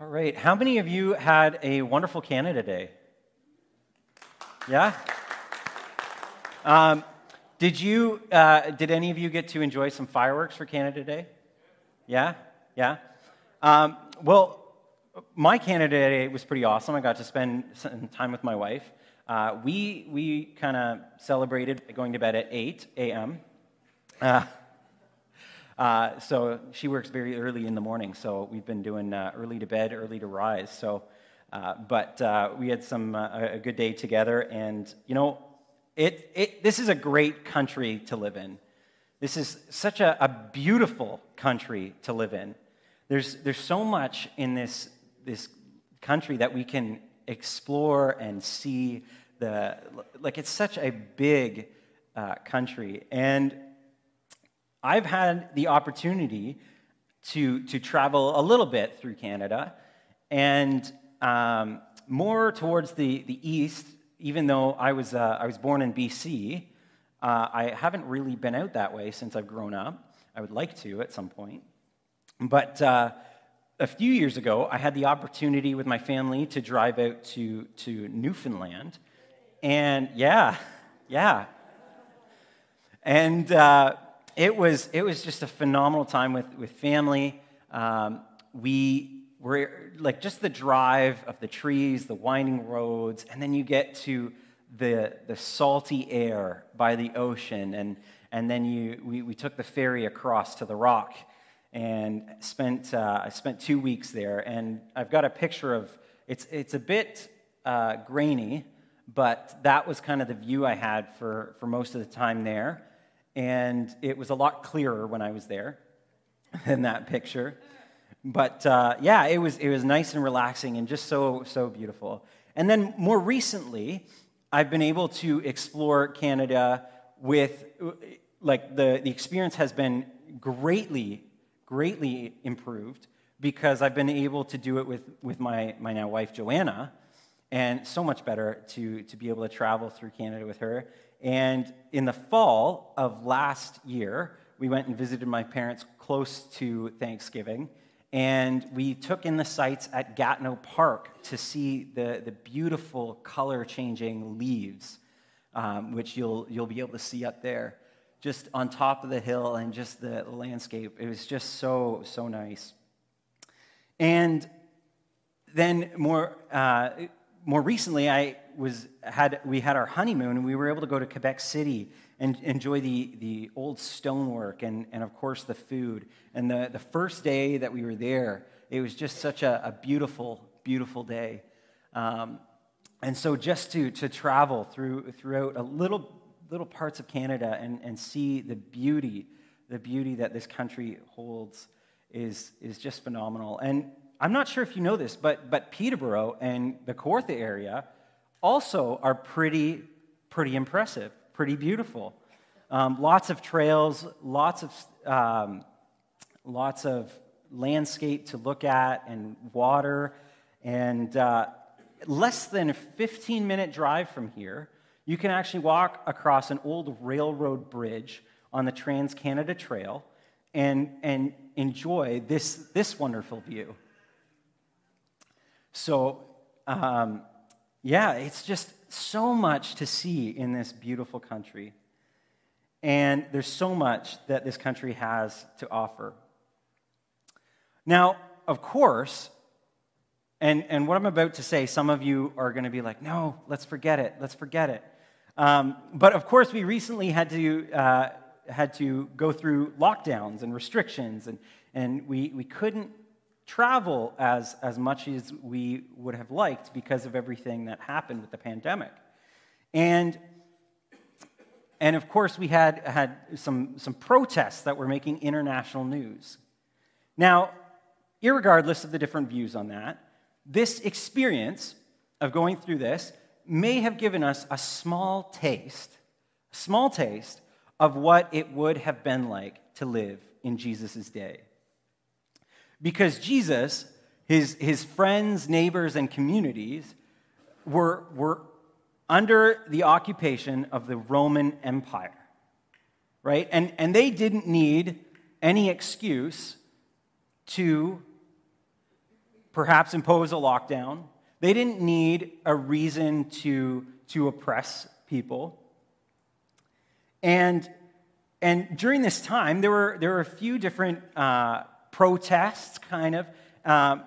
All right. How many of you had a wonderful Canada Day? Yeah? Um, did you, uh, did any of you get to enjoy some fireworks for Canada Day? Yeah? Yeah? Um, well, my Canada Day was pretty awesome. I got to spend some time with my wife. Uh, we we kind of celebrated going to bed at 8 a.m. Uh, uh, so she works very early in the morning, so we've been doing uh, early to bed, early to rise. So, uh, but uh, we had some uh, a good day together, and you know, it, it this is a great country to live in. This is such a, a beautiful country to live in. There's there's so much in this this country that we can explore and see. The like it's such a big uh, country, and I've had the opportunity to, to travel a little bit through Canada and um, more towards the, the east, even though I was, uh, I was born in BC. Uh, I haven't really been out that way since I've grown up. I would like to at some point. But uh, a few years ago, I had the opportunity with my family to drive out to, to Newfoundland. And yeah, yeah. And uh, it was, it was just a phenomenal time with, with family. Um, we were like just the drive of the trees, the winding roads, and then you get to the, the salty air by the ocean. And, and then you, we, we took the ferry across to the rock and spent, uh, I spent two weeks there. And I've got a picture of it's, it's a bit uh, grainy, but that was kind of the view I had for, for most of the time there and it was a lot clearer when I was there than that picture. But uh, yeah, it was, it was nice and relaxing and just so, so beautiful. And then more recently, I've been able to explore Canada with, like, the, the experience has been greatly, greatly improved because I've been able to do it with, with my, my now wife, Joanna, and so much better to, to be able to travel through Canada with her. And in the fall of last year, we went and visited my parents close to Thanksgiving. And we took in the sights at Gatineau Park to see the, the beautiful color changing leaves, um, which you'll, you'll be able to see up there, just on top of the hill and just the landscape. It was just so, so nice. And then more, uh, more recently, I was, had, we had our honeymoon and we were able to go to Quebec City and enjoy the, the old stonework and, and, of course, the food. And the, the first day that we were there, it was just such a, a beautiful, beautiful day. Um, and so just to, to travel through, throughout a little, little parts of Canada and, and see the beauty, the beauty that this country holds is, is just phenomenal. And I'm not sure if you know this, but, but Peterborough and the Kawartha area also are pretty, pretty impressive, pretty beautiful. Um, lots of trails, lots of, um, lots of landscape to look at and water. And uh, less than a 15 minute drive from here, you can actually walk across an old railroad bridge on the Trans Canada Trail and, and enjoy this, this wonderful view. So, um, yeah, it's just so much to see in this beautiful country. And there's so much that this country has to offer. Now, of course, and, and what I'm about to say, some of you are going to be like, no, let's forget it, let's forget it. Um, but of course, we recently had to, uh, had to go through lockdowns and restrictions, and, and we, we couldn't travel as, as much as we would have liked because of everything that happened with the pandemic. And, and of course, we had, had some, some protests that were making international news. Now, regardless of the different views on that, this experience of going through this may have given us a small taste, a small taste of what it would have been like to live in Jesus' day. Because Jesus, his, his friends, neighbors, and communities were, were under the occupation of the Roman Empire, right? And, and they didn't need any excuse to perhaps impose a lockdown. They didn't need a reason to, to oppress people. And, and during this time, there were, there were a few different uh, protests, kind of, um,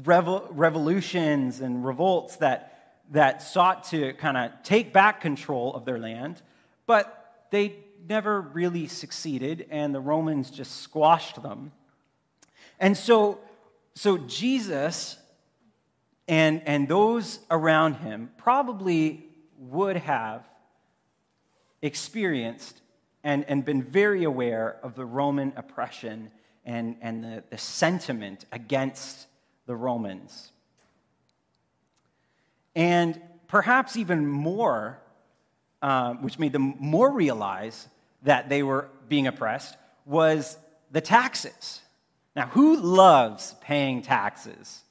revol- revolutions and revolts that, that sought to kind of take back control of their land, but they never really succeeded, and the Romans just squashed them. And so, so Jesus and, and those around him probably would have experienced and, and been very aware of the Roman oppression and, and the, the sentiment against the Romans. And perhaps even more, uh, which made them more realize that they were being oppressed, was the taxes. Now, who loves paying taxes?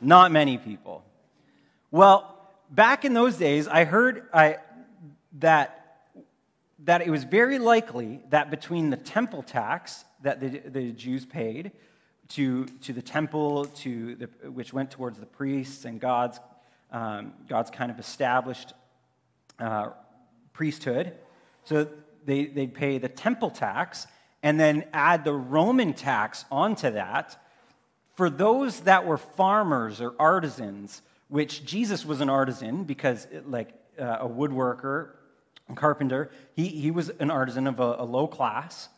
Not many people. Well, back in those days, I heard I, that, that it was very likely that between the temple tax that the, the Jews paid to, to the temple, to the, which went towards the priests and God's, um, God's kind of established uh, priesthood. So they, they'd pay the temple tax and then add the Roman tax onto that. For those that were farmers or artisans, which Jesus was an artisan because, like uh, a woodworker, carpenter, he, he was an artisan of a, a low class.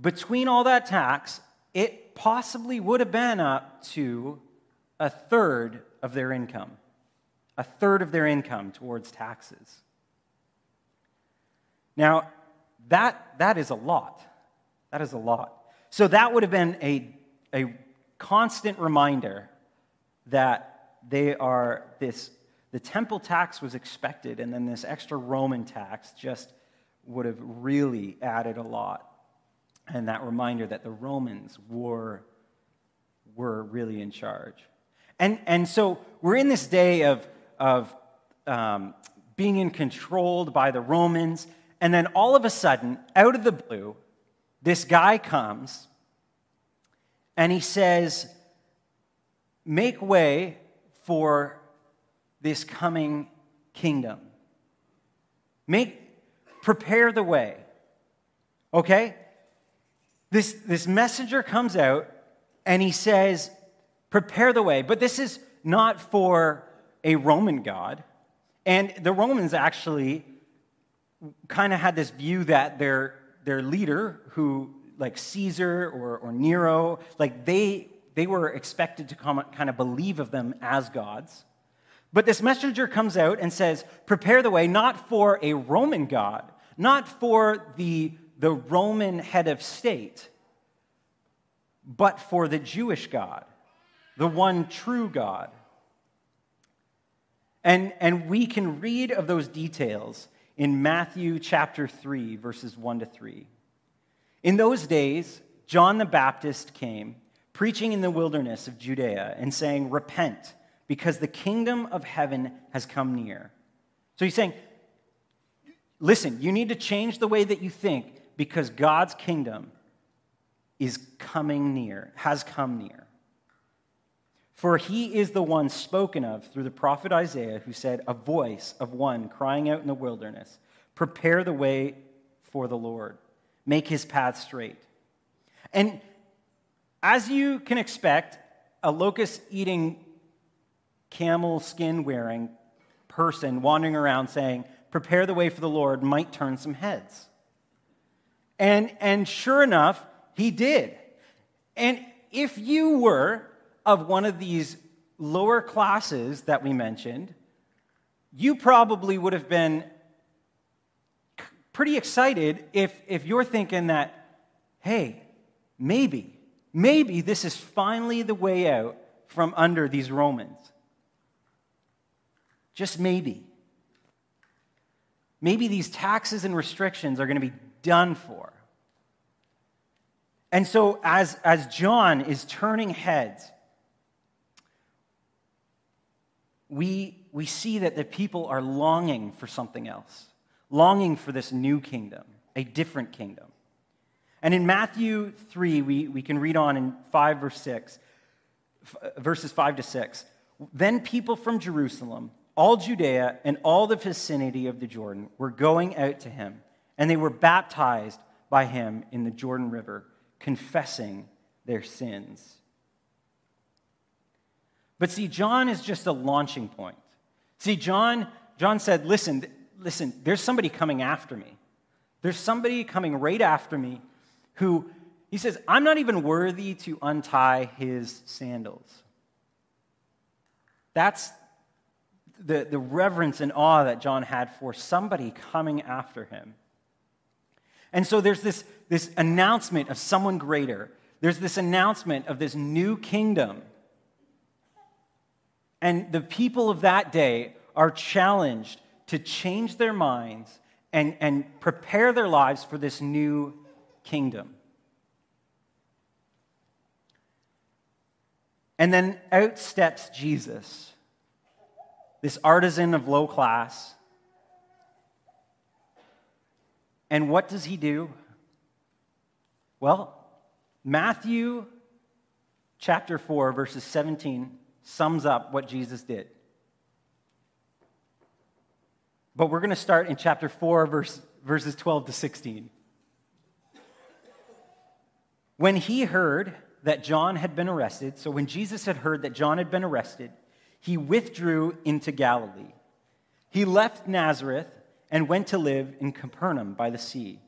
Between all that tax it possibly would have been up to a third of their income, a third of their income towards taxes. Now, that, that is a lot. That is a lot. So that would have been a, a constant reminder that they are this, the temple tax was expected, and then this extra Roman tax just would have really added a lot and that reminder that the Romans were, were really in charge. And, and so we're in this day of, of um, being in controlled by the Romans, and then all of a sudden, out of the blue, this guy comes and he says, Make way for this coming kingdom. Make, prepare the way. Okay? this, this messenger comes out and he says, Prepare the way. But this is not for a Roman God. And the Romans actually kind of had this view that their, their leader, who, like Caesar or, or Nero, like they, they were expected to come, kind of believe of them as gods. But this messenger comes out and says, Prepare the way not for a Roman God, not for the the Roman head of state, but for the Jewish God, the one true God. And, and we can read of those details in Matthew chapter 3, verses 1 to 3. In those days, John the Baptist came, preaching in the wilderness of Judea and saying, Repent, because the kingdom of heaven has come near. So he's saying, Listen, you need to change the way that you think because God's kingdom is coming near, has come near. For he is the one spoken of through the prophet Isaiah, who said, A voice of one crying out in the wilderness, Prepare the way for the Lord, make his path straight. And as you can expect, a locust eating, camel skin wearing person wandering around saying, Prepare the way for the Lord might turn some heads. And, and sure enough, he did. And if you were of one of these lower classes that we mentioned, you probably would have been pretty excited if, if you're thinking that, hey, maybe, maybe this is finally the way out from under these Romans. Just maybe. Maybe these taxes and restrictions are going to be done for. And so, as, as John is turning heads, we, we see that the people are longing for something else, longing for this new kingdom, a different kingdom. And in Matthew 3, we, we can read on in 5 verse 6 verses 5 to 6. Then people from Jerusalem, all Judea, and all the vicinity of the Jordan were going out to him, and they were baptized by him in the Jordan River, confessing their sins. But see, John is just a launching point. See, John, John said, listen, listen, there's somebody coming after me. There's somebody coming right after me who, he says, I'm not even worthy to untie his sandals. That's the, the reverence and awe that John had for somebody coming after him. And so there's this, this announcement of someone greater. There's this announcement of this new kingdom. And the people of that day are challenged to change their minds and, and prepare their lives for this new kingdom. And then out steps Jesus, this artisan of low class. And what does he do? Well, Matthew chapter 4, verses 17, sums up what Jesus did. But we're going to start in chapter 4, verse, verses 12 to 16. When he heard that John had been arrested, so when Jesus had heard that John had been arrested, he withdrew into Galilee. He left Nazareth and went to live in Capernaum by the sea,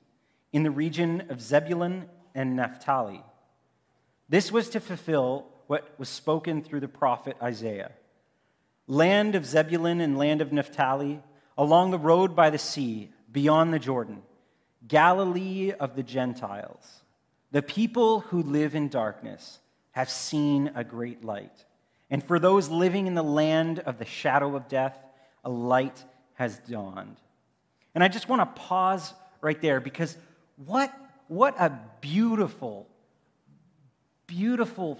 in the region of Zebulun and Naphtali. This was to fulfill what was spoken through the prophet Isaiah. Land of Zebulun and land of Naphtali, along the road by the sea, beyond the Jordan, Galilee of the Gentiles. The people who live in darkness have seen a great light. And for those living in the land of the shadow of death, a light has dawned. And I just want to pause right there because what, what a beautiful, beautiful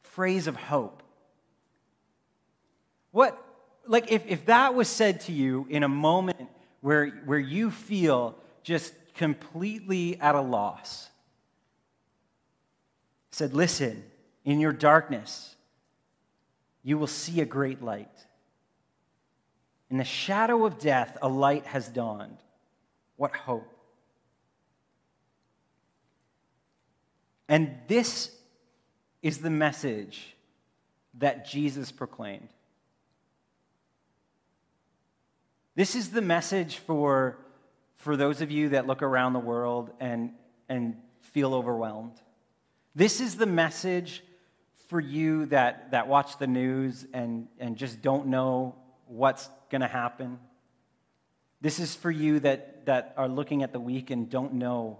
phrase of hope. What, like, if, if that was said to you in a moment where, where you feel just completely at a loss, said, Listen, in your darkness, you will see a great light. In the shadow of death, a light has dawned. What hope! And this is the message that Jesus proclaimed. This is the message for, for those of you that look around the world and, and feel overwhelmed. This is the message for you that, that watch the news and, and just don't know what's going to happen. This is for you that, that are looking at the week and don't know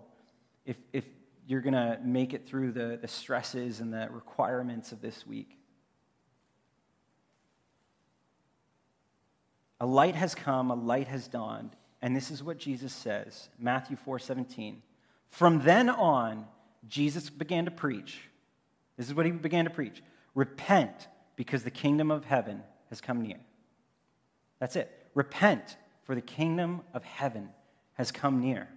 if, if you're going to make it through the, the stresses and the requirements of this week. A light has come, a light has dawned, and this is what Jesus says, Matthew 4:17. From then on, Jesus began to preach. This is what he began to preach. Repent because the kingdom of heaven has come near. That's it. Repent, for the kingdom of heaven has come near.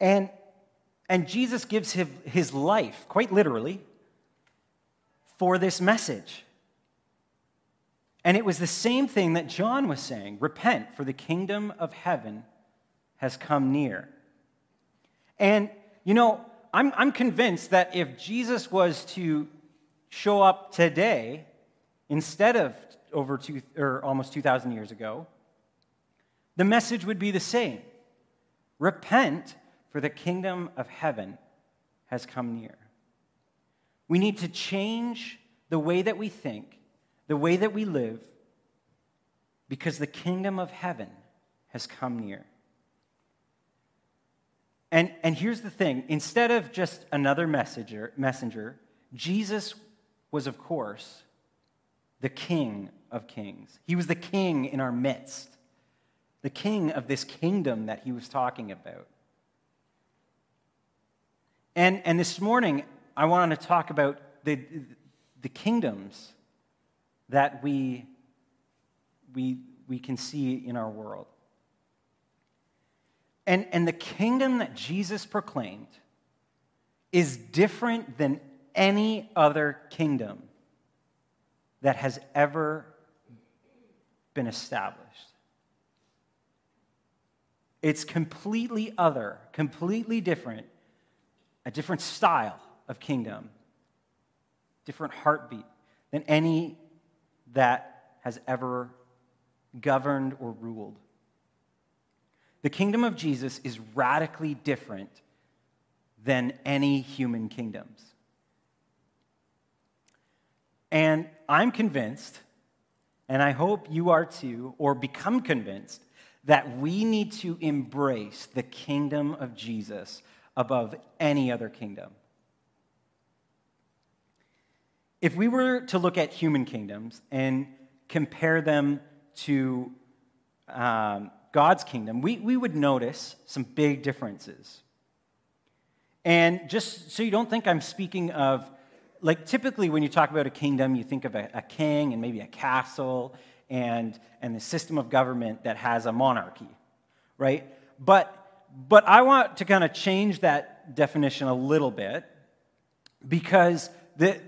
And, and Jesus gives his, his life, quite literally, for this message. And it was the same thing that John was saying repent, for the kingdom of heaven has come near. And, you know, I'm, I'm convinced that if Jesus was to show up today, instead of over two, or almost 2,000 years ago, the message would be the same Repent, for the kingdom of heaven has come near. We need to change the way that we think, the way that we live, because the kingdom of heaven has come near. And, and here's the thing instead of just another messenger, messenger, Jesus was, of course, the King of kings. He was the King in our midst, the King of this kingdom that he was talking about. And, and this morning, I wanted to talk about the, the kingdoms that we, we, we can see in our world. And, and the kingdom that Jesus proclaimed is different than any other kingdom that has ever been established. It's completely other, completely different, a different style of kingdom, different heartbeat than any that has ever governed or ruled. The kingdom of Jesus is radically different than any human kingdoms. And I'm convinced, and I hope you are too, or become convinced, that we need to embrace the kingdom of Jesus above any other kingdom. If we were to look at human kingdoms and compare them to um, God's kingdom, we, we would notice some big differences. And just so you don't think I'm speaking of, like, typically when you talk about a kingdom, you think of a, a king and maybe a castle and, and the system of government that has a monarchy, right? But, but I want to kind of change that definition a little bit because the,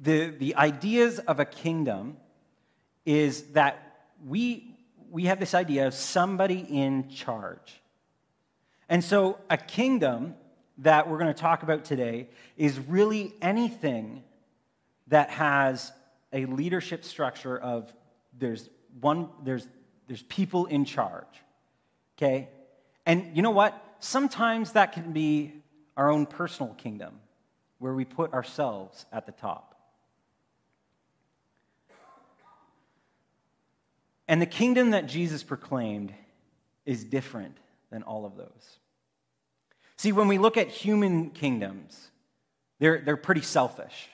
the, the ideas of a kingdom is that we, we have this idea of somebody in charge. And so a kingdom that we're going to talk about today is really anything that has a leadership structure of there's one there's there's people in charge okay? And you know what? Sometimes that can be our own personal kingdom where we put ourselves at the top and the kingdom that jesus proclaimed is different than all of those. See when we look at human kingdoms they're, they're pretty selfish.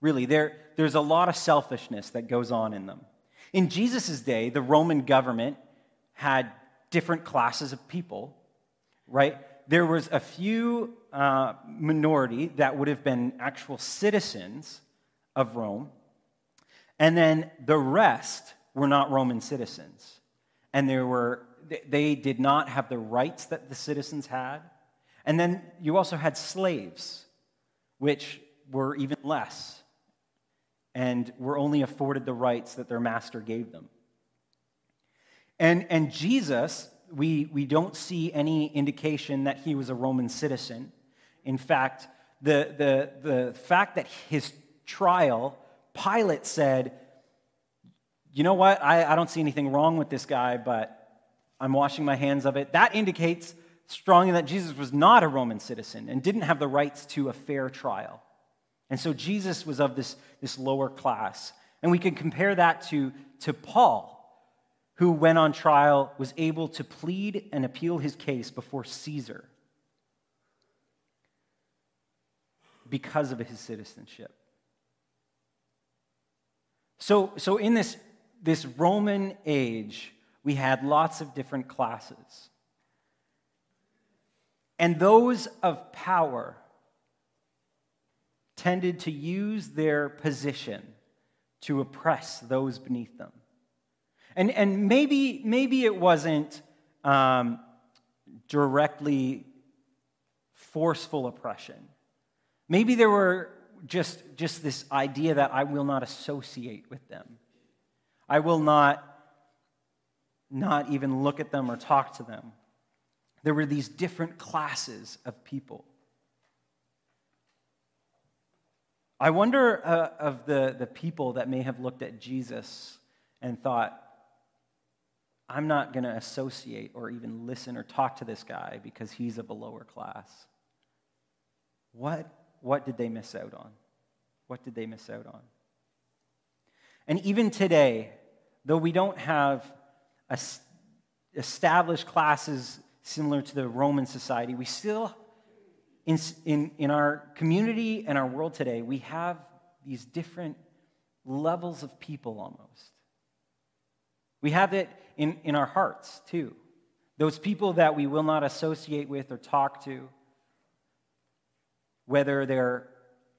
Really there's a lot of selfishness that goes on in them. In Jesus' day, the Roman government had different classes of people, right? There was a few uh, minority that would have been actual citizens of Rome, and then the rest were not Roman citizens. And there were, they did not have the rights that the citizens had. And then you also had slaves, which were even less and were only afforded the rights that their master gave them. And, and Jesus, we, we don't see any indication that he was a Roman citizen. In fact, the, the, the fact that his trial, Pilate said, you know what, I, I don't see anything wrong with this guy, but I'm washing my hands of it. That indicates strongly that Jesus was not a Roman citizen and didn't have the rights to a fair trial. And so Jesus was of this, this lower class. And we can compare that to, to Paul, who, when on trial, was able to plead and appeal his case before Caesar because of his citizenship. So, so in this, this Roman age, we had lots of different classes. And those of power tended to use their position to oppress those beneath them. And, and maybe, maybe it wasn't um, directly forceful oppression. Maybe there were just, just this idea that I will not associate with them. I will not, not even look at them or talk to them. There were these different classes of people. I wonder uh, of the, the people that may have looked at Jesus and thought, I'm not going to associate or even listen or talk to this guy because he's of a lower class. What, what did they miss out on? What did they miss out on? And even today, though we don't have established classes similar to the Roman society, we still in, in, in our community and our world today, we have these different levels of people almost. We have it in, in our hearts too. Those people that we will not associate with or talk to, whether they're,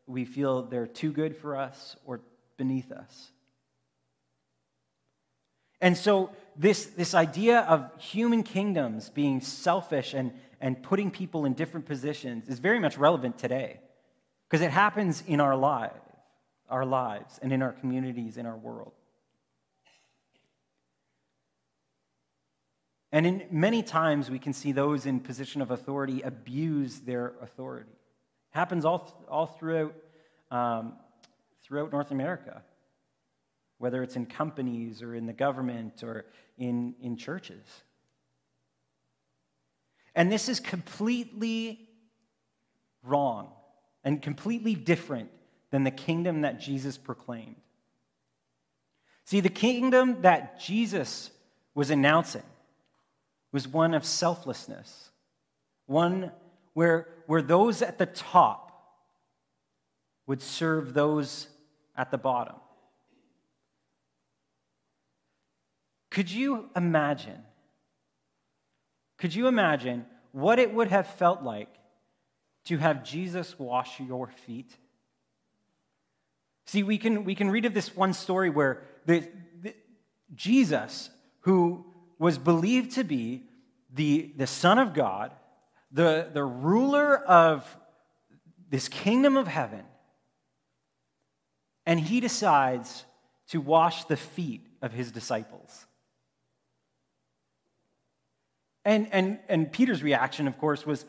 we feel they're too good for us or beneath us. And so, this, this idea of human kingdoms being selfish and, and putting people in different positions is very much relevant today. Because it happens in our lives, our lives, and in our communities, in our world. And in many times we can see those in position of authority abuse their authority. It happens all, all throughout, um, throughout North America, whether it's in companies or in the government or in, in churches. And this is completely wrong and completely different than the kingdom that Jesus proclaimed. See, the kingdom that Jesus was announcing was one of selflessness, one where, where those at the top would serve those at the bottom. Could you imagine? Could you imagine what it would have felt like to have Jesus wash your feet? See, we can, we can read of this one story where the, the, Jesus, who was believed to be the, the Son of God, the, the ruler of this kingdom of heaven, and he decides to wash the feet of his disciples. And, and, and Peter's reaction, of course, was,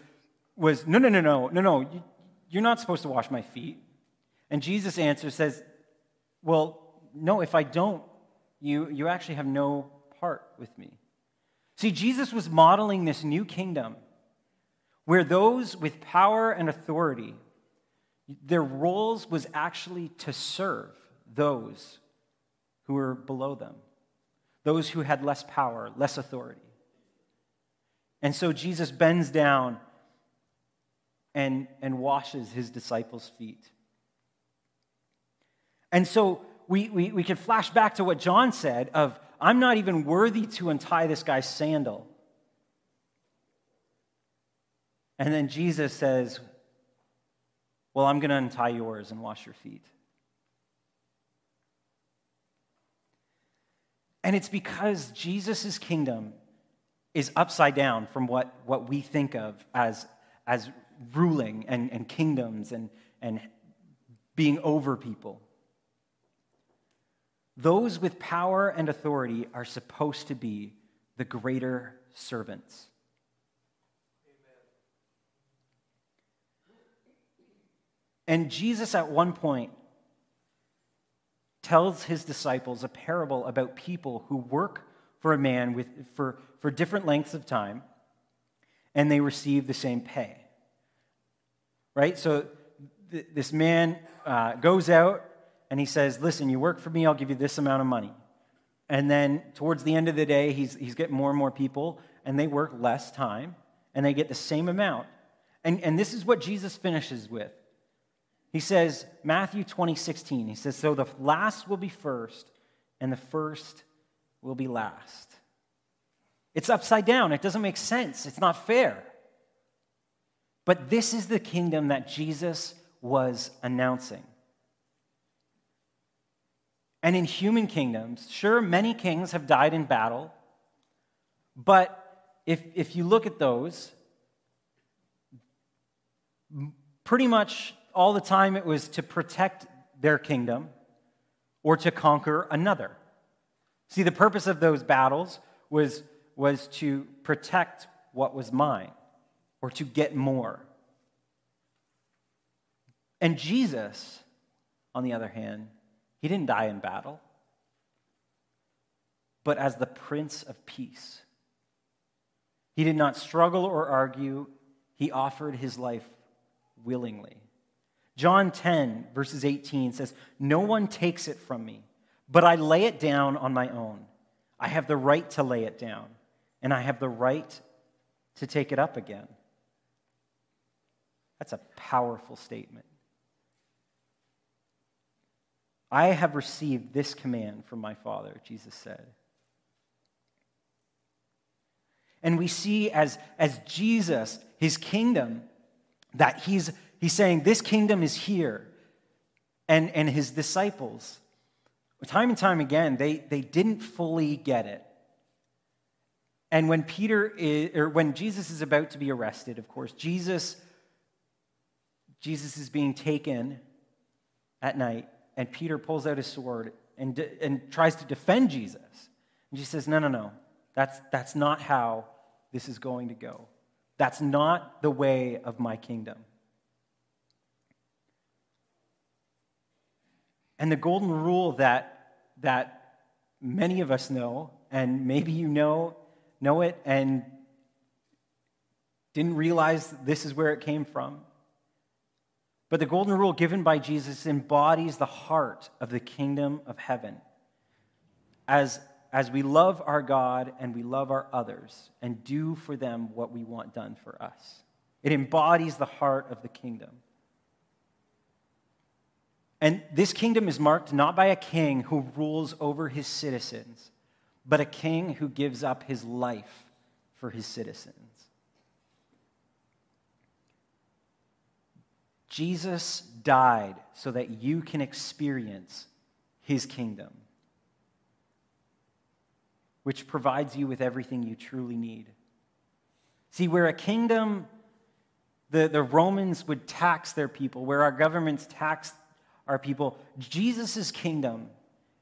was no, no, no, no, no, no, you're not supposed to wash my feet. And Jesus' answer says, well, no, if I don't, you, you actually have no part with me. See, Jesus was modeling this new kingdom where those with power and authority, their roles was actually to serve those who were below them, those who had less power, less authority. And so Jesus bends down and, and washes his disciples' feet. And so we, we, we can flash back to what John said of I'm not even worthy to untie this guy's sandal. And then Jesus says, Well, I'm going to untie yours and wash your feet. And it's because Jesus' kingdom is upside down from what, what we think of as, as ruling and, and kingdoms and, and being over people. Those with power and authority are supposed to be the greater servants. Amen. And Jesus, at one point, tells his disciples a parable about people who work for a man with, for, for different lengths of time and they receive the same pay. Right? So th- this man uh, goes out and he says, Listen, you work for me, I'll give you this amount of money. And then towards the end of the day, he's, he's getting more and more people, and they work less time, and they get the same amount. And, and this is what Jesus finishes with. He says, Matthew 20, 16, he says, So the last will be first, and the first will be last. It's upside down. It doesn't make sense. It's not fair. But this is the kingdom that Jesus was announcing. And in human kingdoms, sure, many kings have died in battle, but if, if you look at those, pretty much all the time it was to protect their kingdom or to conquer another. See, the purpose of those battles was, was to protect what was mine or to get more. And Jesus, on the other hand, he didn't die in battle, but as the Prince of Peace. He did not struggle or argue, he offered his life willingly. John 10, verses 18 says, No one takes it from me, but I lay it down on my own. I have the right to lay it down, and I have the right to take it up again. That's a powerful statement. I have received this command from my Father, Jesus said. And we see as, as Jesus, his kingdom, that he's, he's saying, This kingdom is here. And, and his disciples, time and time again, they, they didn't fully get it. And when Peter is, or when Jesus is about to be arrested, of course, Jesus, Jesus is being taken at night, and Peter pulls out his sword and, and tries to defend Jesus. And Jesus says, No, no, no. That's, that's not how this is going to go. That's not the way of my kingdom. And the golden rule that, that many of us know, and maybe you know, know it and didn't realize this is where it came from. But the golden rule given by Jesus embodies the heart of the kingdom of heaven. As, as we love our God and we love our others and do for them what we want done for us, it embodies the heart of the kingdom. And this kingdom is marked not by a king who rules over his citizens, but a king who gives up his life for his citizens. Jesus died so that you can experience his kingdom, which provides you with everything you truly need. See, where a kingdom, the, the Romans would tax their people, where our governments tax our people. Jesus' kingdom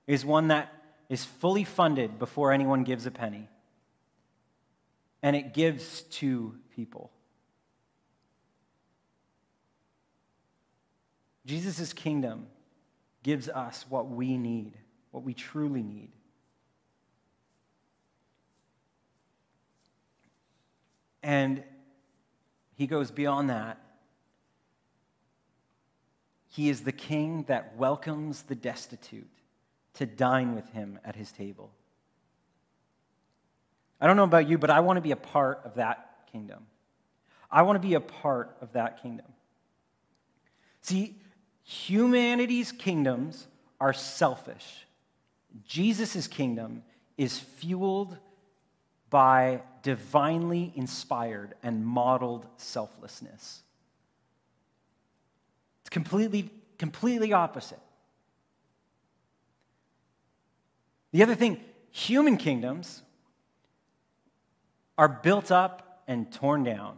is one that is fully funded before anyone gives a penny, and it gives to people. Jesus' kingdom gives us what we need, what we truly need. And he goes beyond that he is the king that welcomes the destitute to dine with him at his table. I don't know about you, but I want to be a part of that kingdom. I want to be a part of that kingdom. See, humanity's kingdoms are selfish. Jesus' kingdom is fueled by divinely inspired and modeled selflessness It's completely, completely opposite. The other thing, human kingdoms are built up and torn down.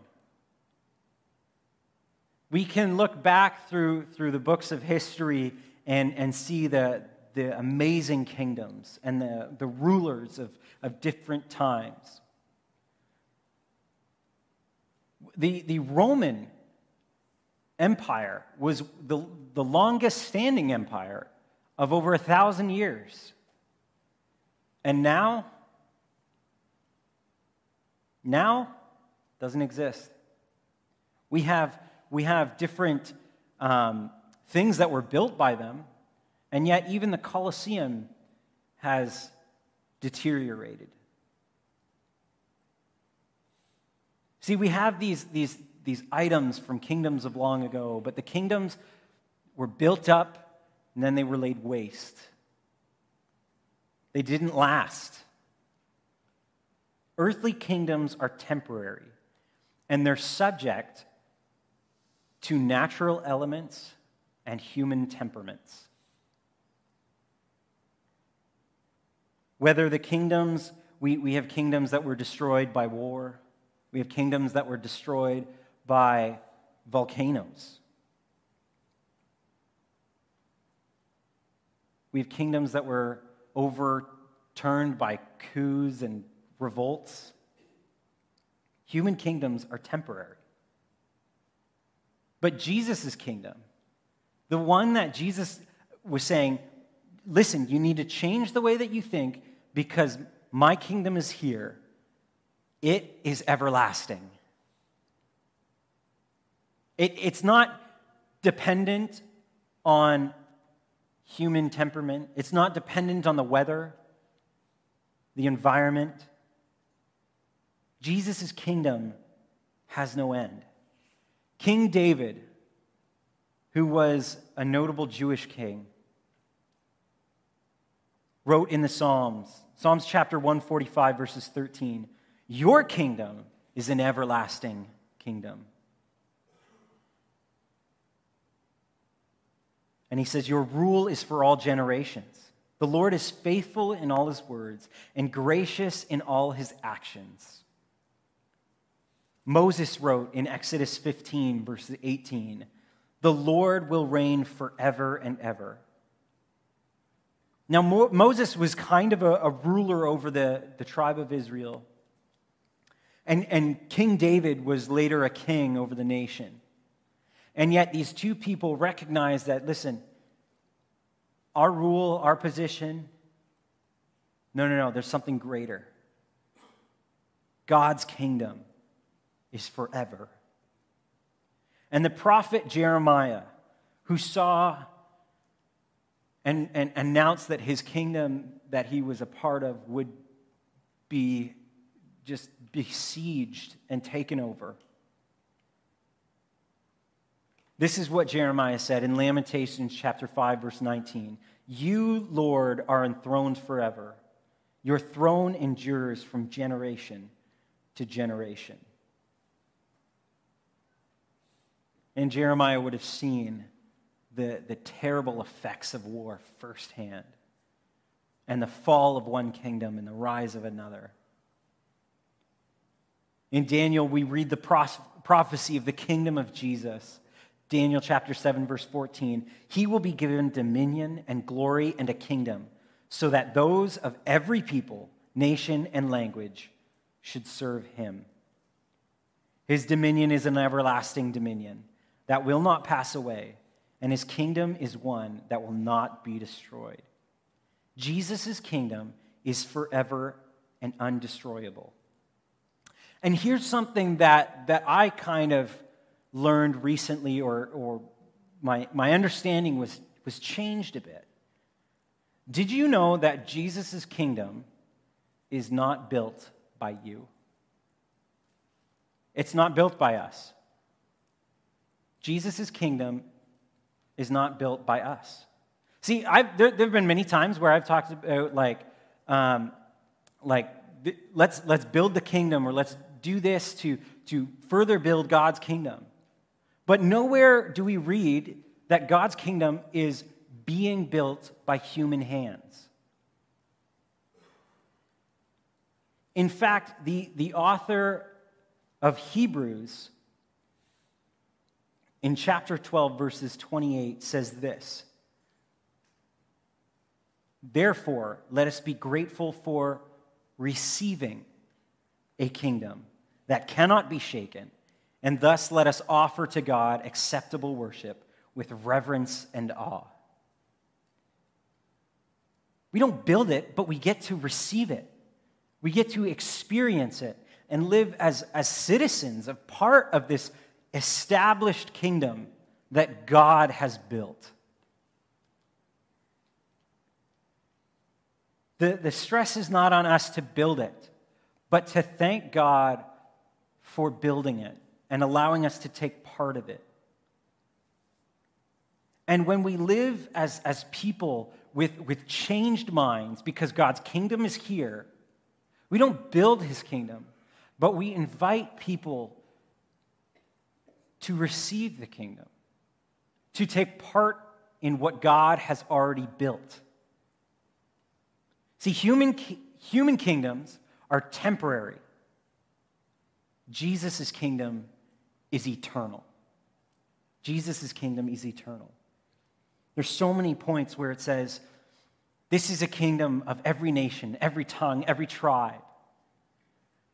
We can look back through, through the books of history and, and see the, the amazing kingdoms and the, the rulers of, of different times. The, the Roman empire was the, the longest standing empire of over a thousand years. And now, now doesn't exist. We have, we have different um, things that were built by them, and yet even the Colosseum has deteriorated. See, we have these, these, these items from kingdoms of long ago, but the kingdoms were built up and then they were laid waste. They didn't last. Earthly kingdoms are temporary and they're subject to natural elements and human temperaments. Whether the kingdoms, we, we have kingdoms that were destroyed by war, we have kingdoms that were destroyed by volcanoes. We have kingdoms that were overturned by coups and revolts. Human kingdoms are temporary. But Jesus' kingdom, the one that Jesus was saying, listen, you need to change the way that you think because my kingdom is here, it is everlasting. It, it's not dependent on human temperament, it's not dependent on the weather, the environment. Jesus' kingdom has no end. King David, who was a notable Jewish king, wrote in the Psalms, Psalms chapter 145, verses 13, Your kingdom is an everlasting kingdom. And he says, Your rule is for all generations. The Lord is faithful in all his words and gracious in all his actions. Moses wrote in Exodus 15, verses 18, The Lord will reign forever and ever. Now, Mo- Moses was kind of a, a ruler over the, the tribe of Israel. And, and King David was later a king over the nation. And yet, these two people recognize that, listen, our rule, our position, no, no, no, there's something greater. God's kingdom is forever. And the prophet Jeremiah, who saw and, and announced that his kingdom that he was a part of would be just besieged and taken over. This is what Jeremiah said in Lamentations chapter 5 verse 19. You, Lord, are enthroned forever. Your throne endures from generation to generation. And Jeremiah would have seen the, the terrible effects of war firsthand and the fall of one kingdom and the rise of another. In Daniel, we read the prophecy of the kingdom of Jesus. Daniel chapter 7, verse 14. He will be given dominion and glory and a kingdom, so that those of every people, nation, and language should serve him. His dominion is an everlasting dominion that will not pass away and his kingdom is one that will not be destroyed. Jesus' kingdom is forever and undestroyable. And here's something that, that I kind of learned recently, or, or my, my understanding was, was changed a bit. Did you know that Jesus' kingdom is not built by you? It's not built by us. Jesus' kingdom is not built by us. See, I've, there, have been many times where I've talked about like, um, like let's, let's build the kingdom or let's do this to, to further build God's kingdom. But nowhere do we read that God's kingdom is being built by human hands. In fact, the, the author of Hebrews in chapter 12, verses 28, says this Therefore, let us be grateful for receiving a kingdom that cannot be shaken, and thus let us offer to God acceptable worship with reverence and awe. We don't build it, but we get to receive it. We get to experience it and live as, as citizens, of part of this established kingdom that God has built. The, the stress is not on us to build it, but to thank God for building it and allowing us to take part of it. And when we live as, as people with, with changed minds, because God's kingdom is here, we don't build his kingdom, but we invite people to receive the kingdom, to take part in what God has already built. See, human, human kingdoms are temporary. Jesus' kingdom is eternal. Jesus' kingdom is eternal. There's so many points where it says, this is a kingdom of every nation, every tongue, every tribe.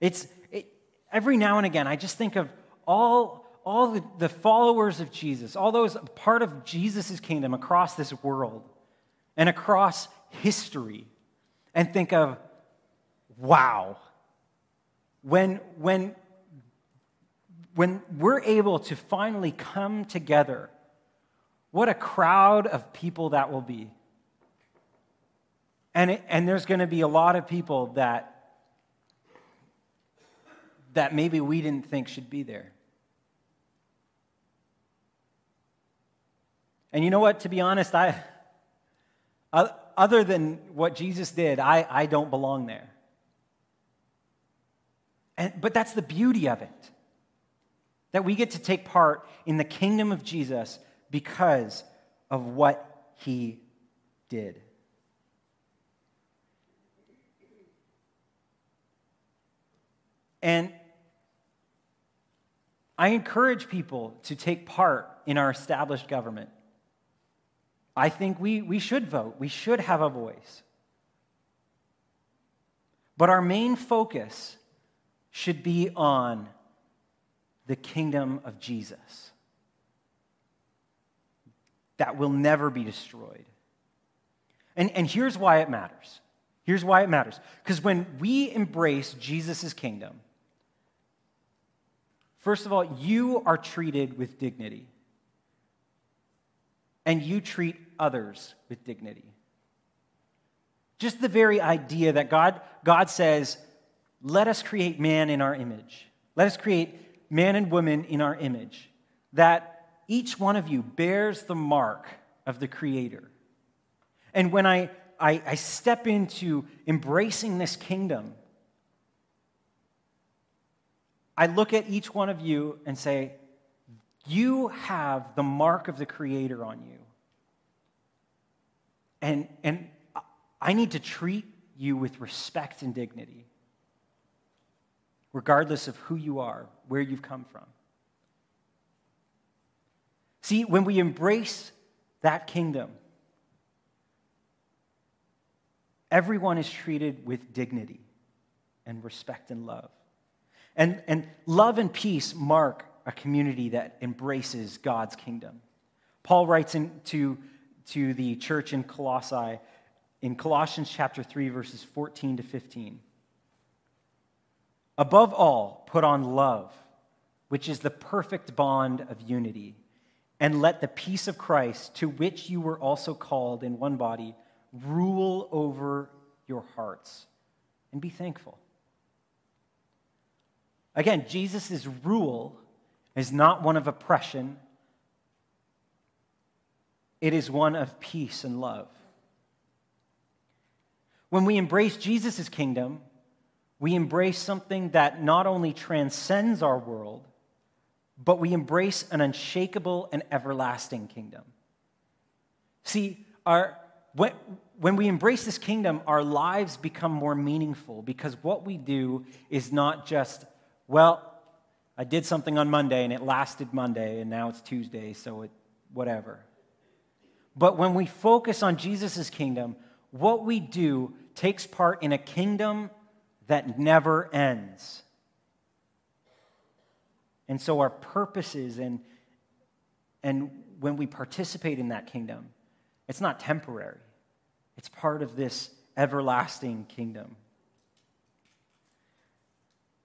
It's it, every now and again, I just think of all all the, the followers of Jesus, all those part of Jesus' kingdom across this world and across history, and think of, wow, when, when, when we're able to finally come together, what a crowd of people that will be. And, it, and there's going to be a lot of people that, that maybe we didn't think should be there. And you know what? To be honest, I, other than what Jesus did, I, I don't belong there. And, but that's the beauty of it that we get to take part in the kingdom of Jesus because of what he did. And I encourage people to take part in our established government. I think we, we should vote, we should have a voice. But our main focus should be on the kingdom of Jesus that will never be destroyed. And, and here's why it matters. Here's why it matters. Because when we embrace Jesus' kingdom, first of all, you are treated with dignity. And you treat others with dignity. Just the very idea that God, God says, let us create man in our image. Let us create man and woman in our image. That each one of you bears the mark of the Creator. And when I, I, I step into embracing this kingdom, I look at each one of you and say, You have the mark of the Creator on you. And, and I need to treat you with respect and dignity, regardless of who you are, where you've come from. See, when we embrace that kingdom, everyone is treated with dignity and respect and love. And, and love and peace mark a community that embraces God's kingdom. Paul writes into to the church in Colossae in Colossians chapter 3, verses 14 to 15. Above all, put on love, which is the perfect bond of unity, and let the peace of Christ, to which you were also called in one body, rule over your hearts, and be thankful. Again, Jesus' rule is not one of oppression, it is one of peace and love. When we embrace Jesus' kingdom, we embrace something that not only transcends our world, but we embrace an unshakable and everlasting kingdom. See, our, when, when we embrace this kingdom, our lives become more meaningful because what we do is not just, well, I did something on Monday and it lasted Monday and now it's Tuesday, so it, whatever. But when we focus on Jesus' kingdom, what we do takes part in a kingdom that never ends. And so our purposes and, and when we participate in that kingdom, it's not temporary. It's part of this everlasting kingdom.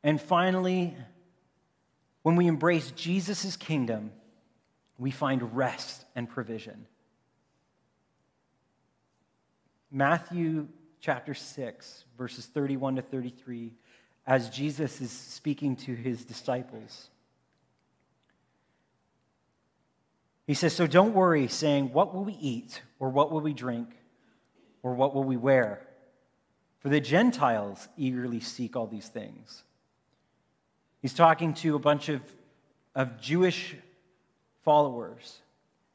And finally, when we embrace Jesus' kingdom, we find rest and provision. Matthew chapter 6, verses 31 to 33, as Jesus is speaking to his disciples. He says, So don't worry, saying, What will we eat, or what will we drink, or what will we wear? For the Gentiles eagerly seek all these things. He's talking to a bunch of, of Jewish followers.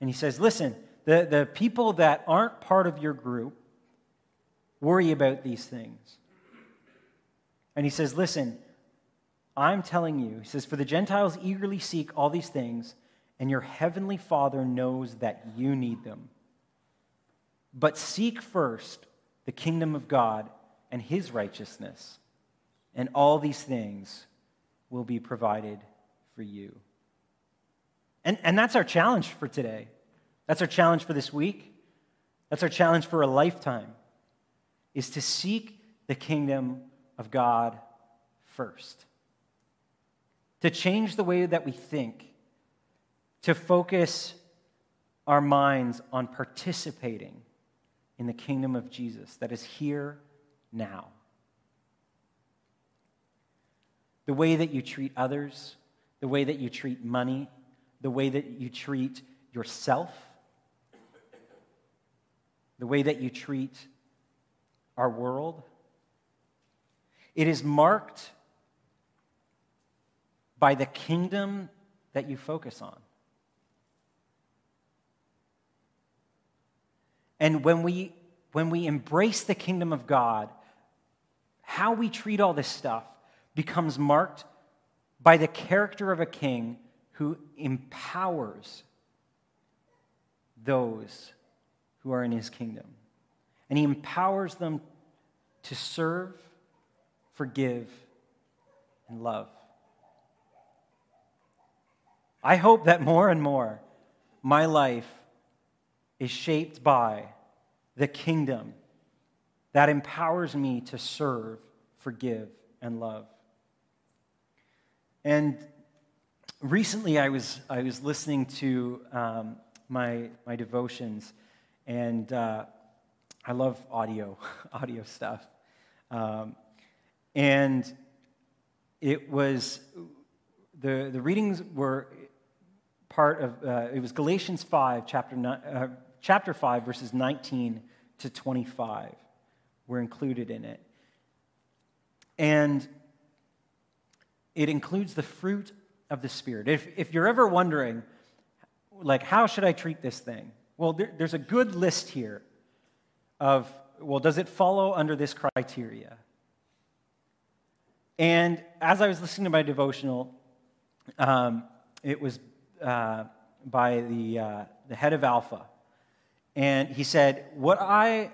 And he says, Listen, the, the people that aren't part of your group, worry about these things. And he says, Listen, I'm telling you, he says, for the Gentiles eagerly seek all these things, and your heavenly Father knows that you need them. But seek first the kingdom of God and his righteousness, and all these things will be provided for you. And, and that's our challenge for today. That's our challenge for this week. That's our challenge for a lifetime is to seek the kingdom of God first. To change the way that we think, to focus our minds on participating in the kingdom of Jesus that is here now. The way that you treat others, the way that you treat money, the way that you treat yourself, the way that you treat our world. It is marked by the kingdom that you focus on. And when we, when we embrace the kingdom of God, how we treat all this stuff becomes marked by the character of a king who empowers those who are in his kingdom. And he empowers them to serve, forgive, and love. I hope that more and more my life is shaped by the kingdom that empowers me to serve, forgive, and love. And recently I was, I was listening to um, my, my devotions, and uh, I love audio, audio stuff. Um, and it was, the, the readings were part of, uh, it was Galatians 5, chapter, uh, chapter 5, verses 19 to 25 were included in it. And it includes the fruit of the Spirit. If, if you're ever wondering, like, how should I treat this thing? Well, there, there's a good list here of, well, does it follow under this criteria? And as I was listening to my devotional, um, it was uh, by the, uh, the head of Alpha. And he said, What I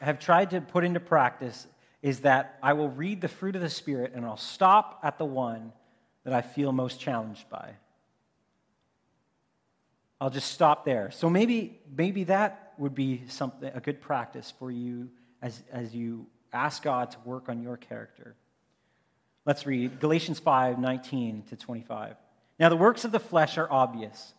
have tried to put into practice is that I will read the fruit of the Spirit and I'll stop at the one that I feel most challenged by. I'll just stop there. So maybe, maybe that would be something, a good practice for you as, as you ask God to work on your character. Let's read Galatians 5 19 to 25. Now, the works of the flesh are obvious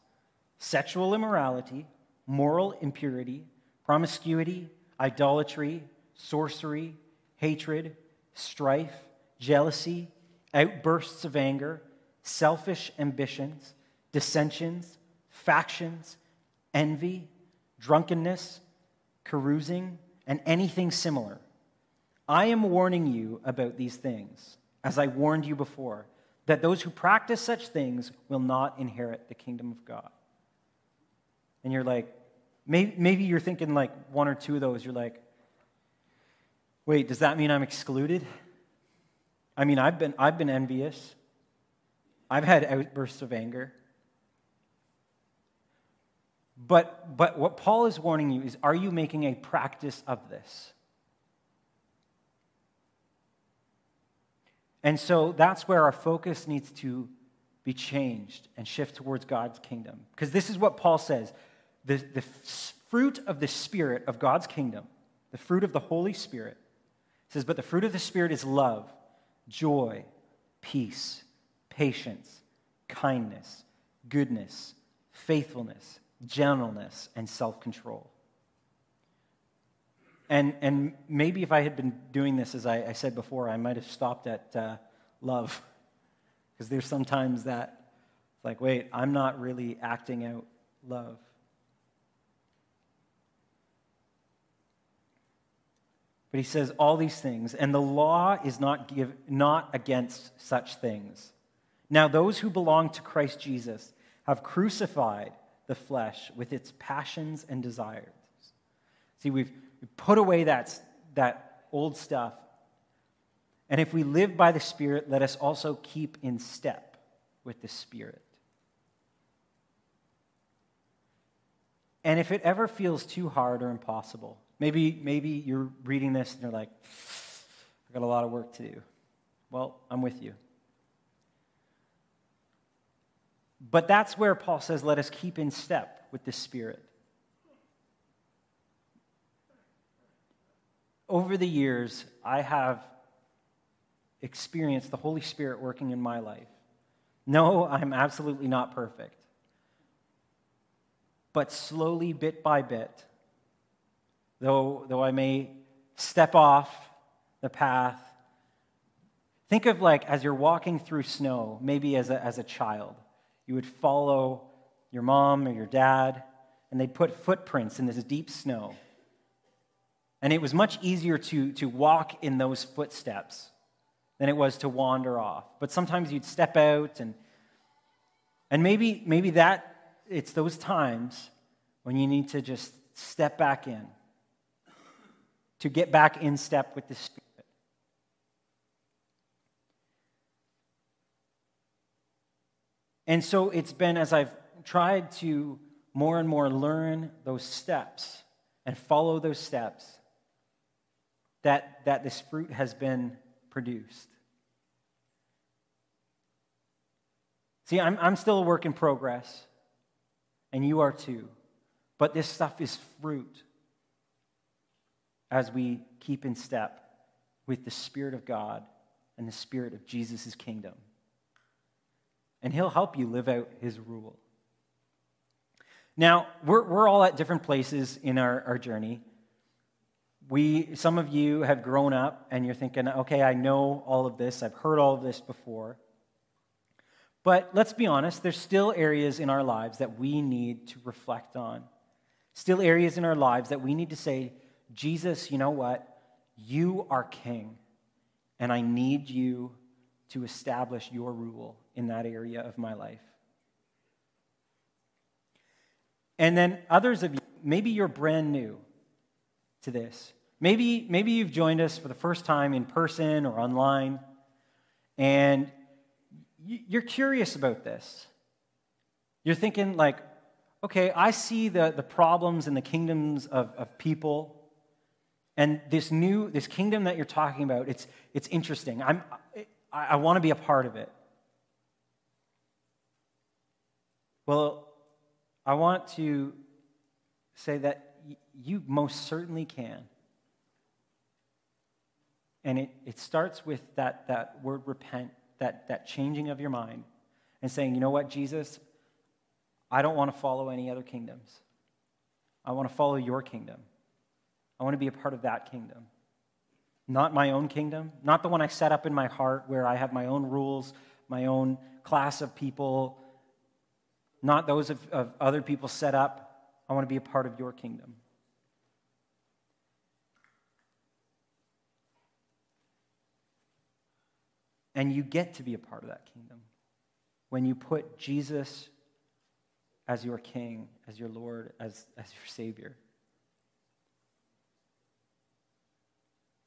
sexual immorality, moral impurity, promiscuity, idolatry, sorcery, hatred, strife, jealousy, outbursts of anger, selfish ambitions, dissensions, factions, envy, drunkenness, carousing, and anything similar. I am warning you about these things, as I warned you before, that those who practice such things will not inherit the kingdom of God. And you're like, maybe, you're thinking like one or two of those, you're like, wait, does that mean I'm excluded? I mean, I've been, I've been envious. I've had outbursts of anger. But, but what Paul is warning you is are you making a practice of this? And so that's where our focus needs to be changed and shift towards God's kingdom. Because this is what Paul says the, the fruit of the Spirit of God's kingdom, the fruit of the Holy Spirit, says, But the fruit of the Spirit is love joy, peace, patience, kindness, goodness, faithfulness, gentleness, and self control. And, and maybe if I had been doing this, as I, I said before, I might have stopped at uh, love. Because there's sometimes that, it's like, wait, I'm not really acting out love. But he says all these things, and the law is not, give, not against such things. Now, those who belong to Christ Jesus have crucified the flesh with its passions and desires. See, we've put away that, that old stuff. And if we live by the Spirit, let us also keep in step with the Spirit. And if it ever feels too hard or impossible, Maybe, maybe you're reading this and you're like, I've got a lot of work to do. Well, I'm with you. But that's where Paul says, let us keep in step with the Spirit. Over the years, I have experienced the Holy Spirit working in my life. No, I'm absolutely not perfect. But slowly, bit by bit, though, though I may step off the path. Think of like as you're walking through snow, maybe as a, as a child, you would follow your mom or your dad, and they'd put footprints in this deep snow. And it was much easier to, to walk in those footsteps than it was to wander off. But sometimes you'd step out, and, and maybe, maybe that, it's those times when you need to just step back in to get back in step with the Spirit. And so it's been as I've tried to more and more learn those steps and follow those steps that, that this fruit has been produced. See, I'm, I'm still a work in progress, and you are too. But this stuff is fruit as we keep in step with the Spirit of God and the Spirit of Jesus' kingdom. And He'll help you live out His rule. Now, we're, we're all at different places in our, our journey. We, some of you have grown up and you're thinking, okay, I know all of this, I've heard all of this before. But let's be honest, there's still areas in our lives that we need to reflect on. Still areas in our lives that we need to say, Jesus, you know what? You are king, and I need you to establish your rule in that area of my life. And then others of you, maybe you're brand new to this. Maybe, maybe you've joined us for the first time in person or online, and you're curious about this. You're thinking, like, okay, I see the, the problems in the kingdoms of, of people, and this new, this kingdom that you're talking about, it's, it's interesting. I'm, I, I want to be a part of it. Well, I want to say that you most certainly can. And it, it starts with that, that word repent, that, that changing of your mind, and saying, you know what, Jesus, I don't want to follow any other kingdoms. I want to follow your kingdom. I want to be a part of that kingdom. Not my own kingdom, not the one I set up in my heart where I have my own rules, my own class of people, not those of, of other people set up. I want to be a part of your kingdom. And you get to be a part of that kingdom when you put Jesus as your king, as your Lord, as, as your Savior.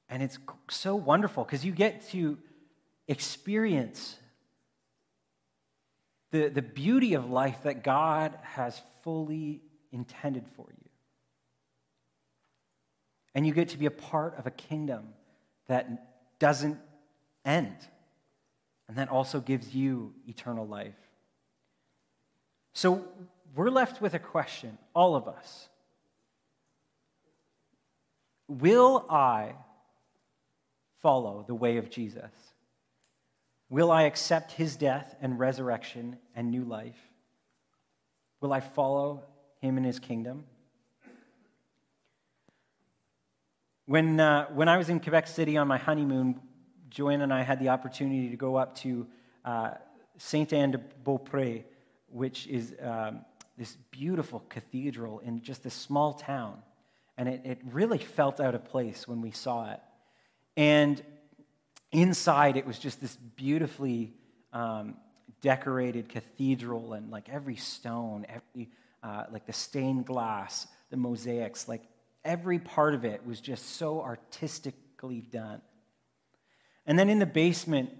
And it's so wonderful because you get to experience the, the beauty of life that God has fully intended for you. And you get to be a part of a kingdom that doesn't end, and that also gives you eternal life. So we're left with a question, all of us. Will I follow the way of Jesus? Will I accept his death and resurrection and new life? Will I follow him in his kingdom? When, uh, when I was in Quebec City on my honeymoon, Joanne and I had the opportunity to go up to uh, Saint Anne de Beaupré, which is um, this beautiful cathedral in just this small town. And it, it really felt out of place when we saw it. And inside it was just this beautifully um, decorated cathedral and like every stone every uh, like the stained glass the mosaics like every part of it was just so artistically done. And then in the basement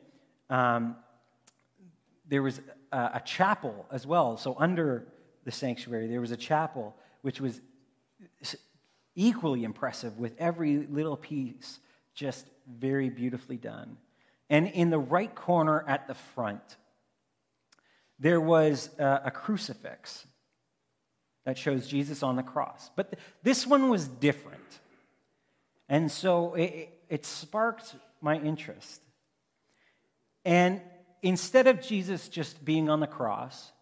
um, there was a, a chapel as well. So under the sanctuary there was a chapel which was equally impressive with every little piece just very beautifully done. And in the right corner at the front, there was a, a crucifix that shows Jesus on the cross. But th- this one was different. And so it, it sparked my interest. And instead of Jesus just being on the cross,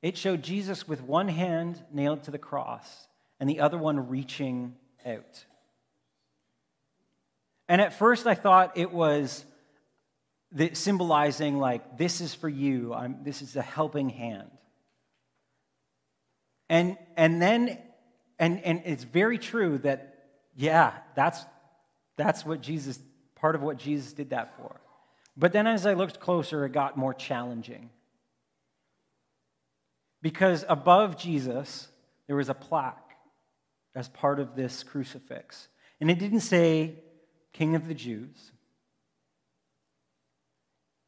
it showed Jesus with one hand nailed to the cross and the other one reaching out. And at first I thought it was symbolizing, like, this is for you, I'm, this is a helping hand. And, and then, and, and it's very true that, yeah, that's, that's what Jesus, part of what Jesus did that for. But then as I looked closer, it got more challenging. Because above Jesus, there was a plaque as part of this crucifix. And it didn't say King of the Jews.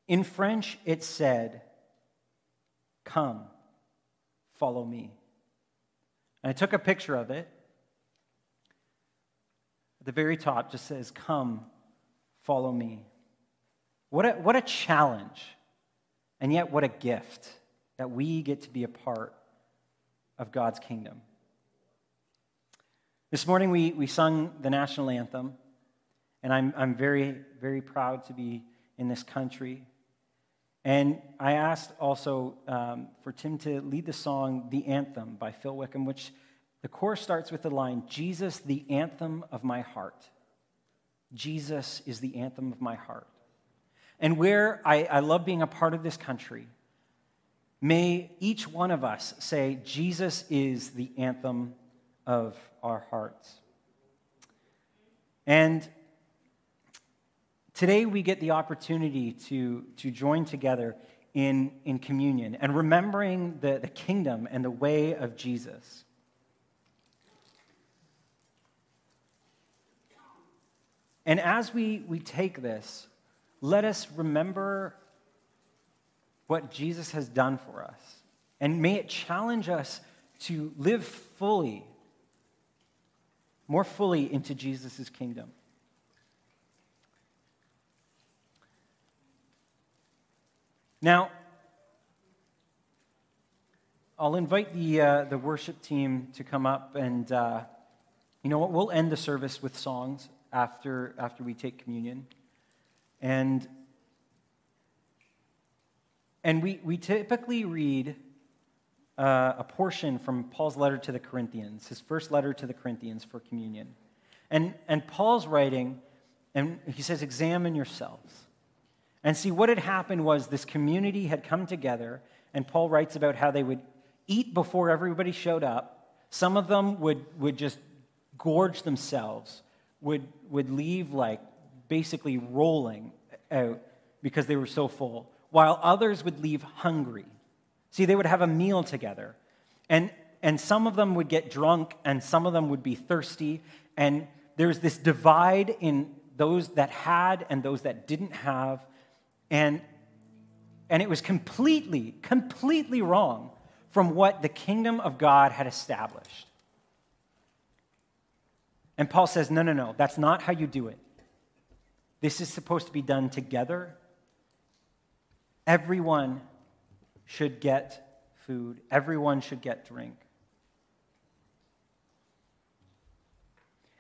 In French, it said, Come, follow me. And I took a picture of it. At the very top just says, Come, follow me. What a, what a challenge, and yet what a gift that we get to be a part of God's kingdom. This morning we, we sung the national anthem, and I'm, I'm very, very proud to be in this country. And I asked also um, for Tim to lead the song The Anthem by Phil Wickham, which the chorus starts with the line Jesus, the anthem of my heart. Jesus is the anthem of my heart. And where I, I love being a part of this country, may each one of us say, Jesus is the anthem of our hearts. And today we get the opportunity to, to join together in, in communion and remembering the, the kingdom and the way of Jesus. And as we, we take this, let us remember what Jesus has done for us. And may it challenge us to live fully, more fully into Jesus' kingdom. Now, I'll invite the, uh, the worship team to come up, and uh, you know what? We'll end the service with songs after, after we take communion. And, and we, we typically read uh, a portion from Paul's letter to the Corinthians, his first letter to the Corinthians for communion. And, and Paul's writing, and he says, Examine yourselves. And see, what had happened was this community had come together, and Paul writes about how they would eat before everybody showed up. Some of them would, would just gorge themselves would, would leave like basically rolling out because they were so full, while others would leave hungry. See, they would have a meal together. And, and some of them would get drunk, and some of them would be thirsty. And there's this divide in those that had and those that didn't have. And, and it was completely, completely wrong from what the kingdom of God had established. And Paul says, no, no, no, that's not how you do it. This is supposed to be done together. Everyone should get food, everyone should get drink.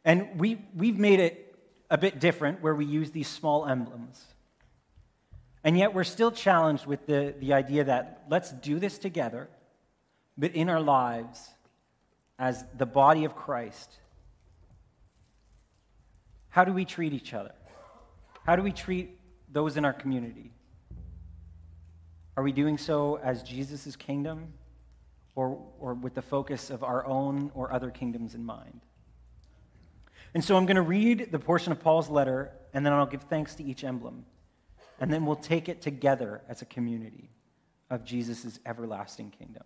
And we, we've made it a bit different where we use these small emblems. And yet we're still challenged with the, the idea that let's do this together, but in our lives as the body of Christ how do we treat each other? How do we treat those in our community? Are we doing so as Jesus' kingdom or, or with the focus of our own or other kingdoms in mind? And so I'm going to read the portion of Paul's letter, and then I'll give thanks to each emblem. And then we'll take it together as a community of Jesus' everlasting kingdom.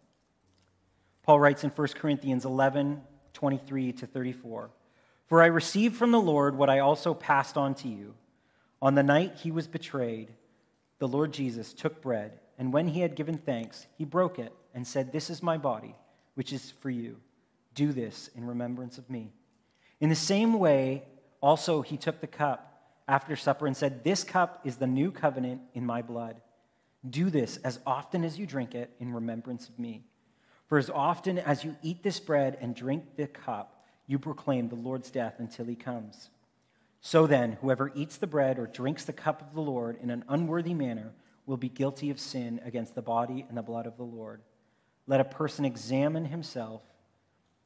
Paul writes in 1 Corinthians 11 23 to 34. For I received from the Lord what I also passed on to you. On the night he was betrayed, the Lord Jesus took bread, and when he had given thanks, he broke it and said, This is my body, which is for you. Do this in remembrance of me. In the same way, also he took the cup after supper and said, This cup is the new covenant in my blood. Do this as often as you drink it in remembrance of me. For as often as you eat this bread and drink the cup, you proclaim the Lord's death until he comes. So then, whoever eats the bread or drinks the cup of the Lord in an unworthy manner will be guilty of sin against the body and the blood of the Lord. Let a person examine himself.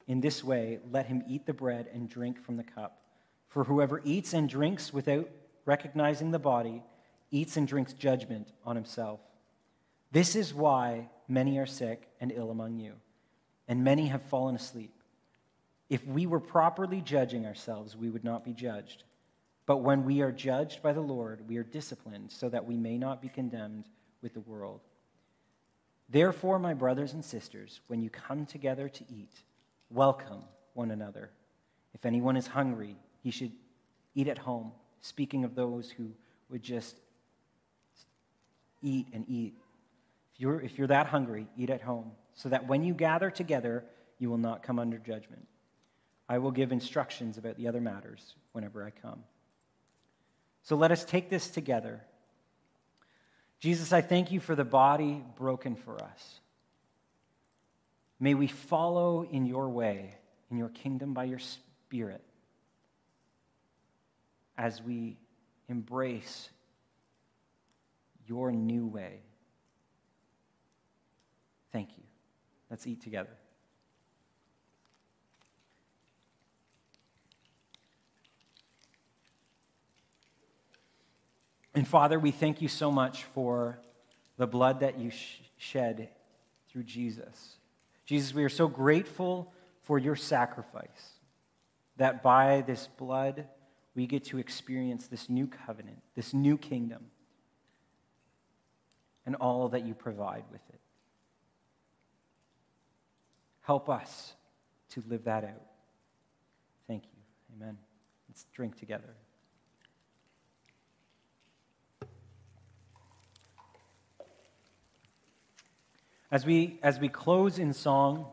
In this way, let him eat the bread and drink from the cup. For whoever eats and drinks without recognizing the body eats and drinks judgment on himself. This is why many are sick and ill among you, and many have fallen asleep. If we were properly judging ourselves, we would not be judged. But when we are judged by the Lord, we are disciplined so that we may not be condemned with the world. Therefore, my brothers and sisters, when you come together to eat, welcome one another. If anyone is hungry, he should eat at home, speaking of those who would just eat and eat. If you're, if you're that hungry, eat at home, so that when you gather together, you will not come under judgment. I will give instructions about the other matters whenever I come. So let us take this together. Jesus, I thank you for the body broken for us. May we follow in your way, in your kingdom by your Spirit, as we embrace your new way. Thank you. Let's eat together. And Father, we thank you so much for the blood that you sh- shed through Jesus. Jesus, we are so grateful for your sacrifice that by this blood we get to experience this new covenant, this new kingdom, and all that you provide with it. Help us to live that out. Thank you. Amen. Let's drink together. As we, as we close in song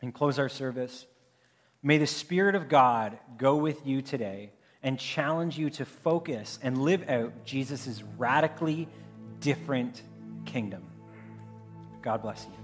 and close our service, may the Spirit of God go with you today and challenge you to focus and live out Jesus' radically different kingdom. God bless you.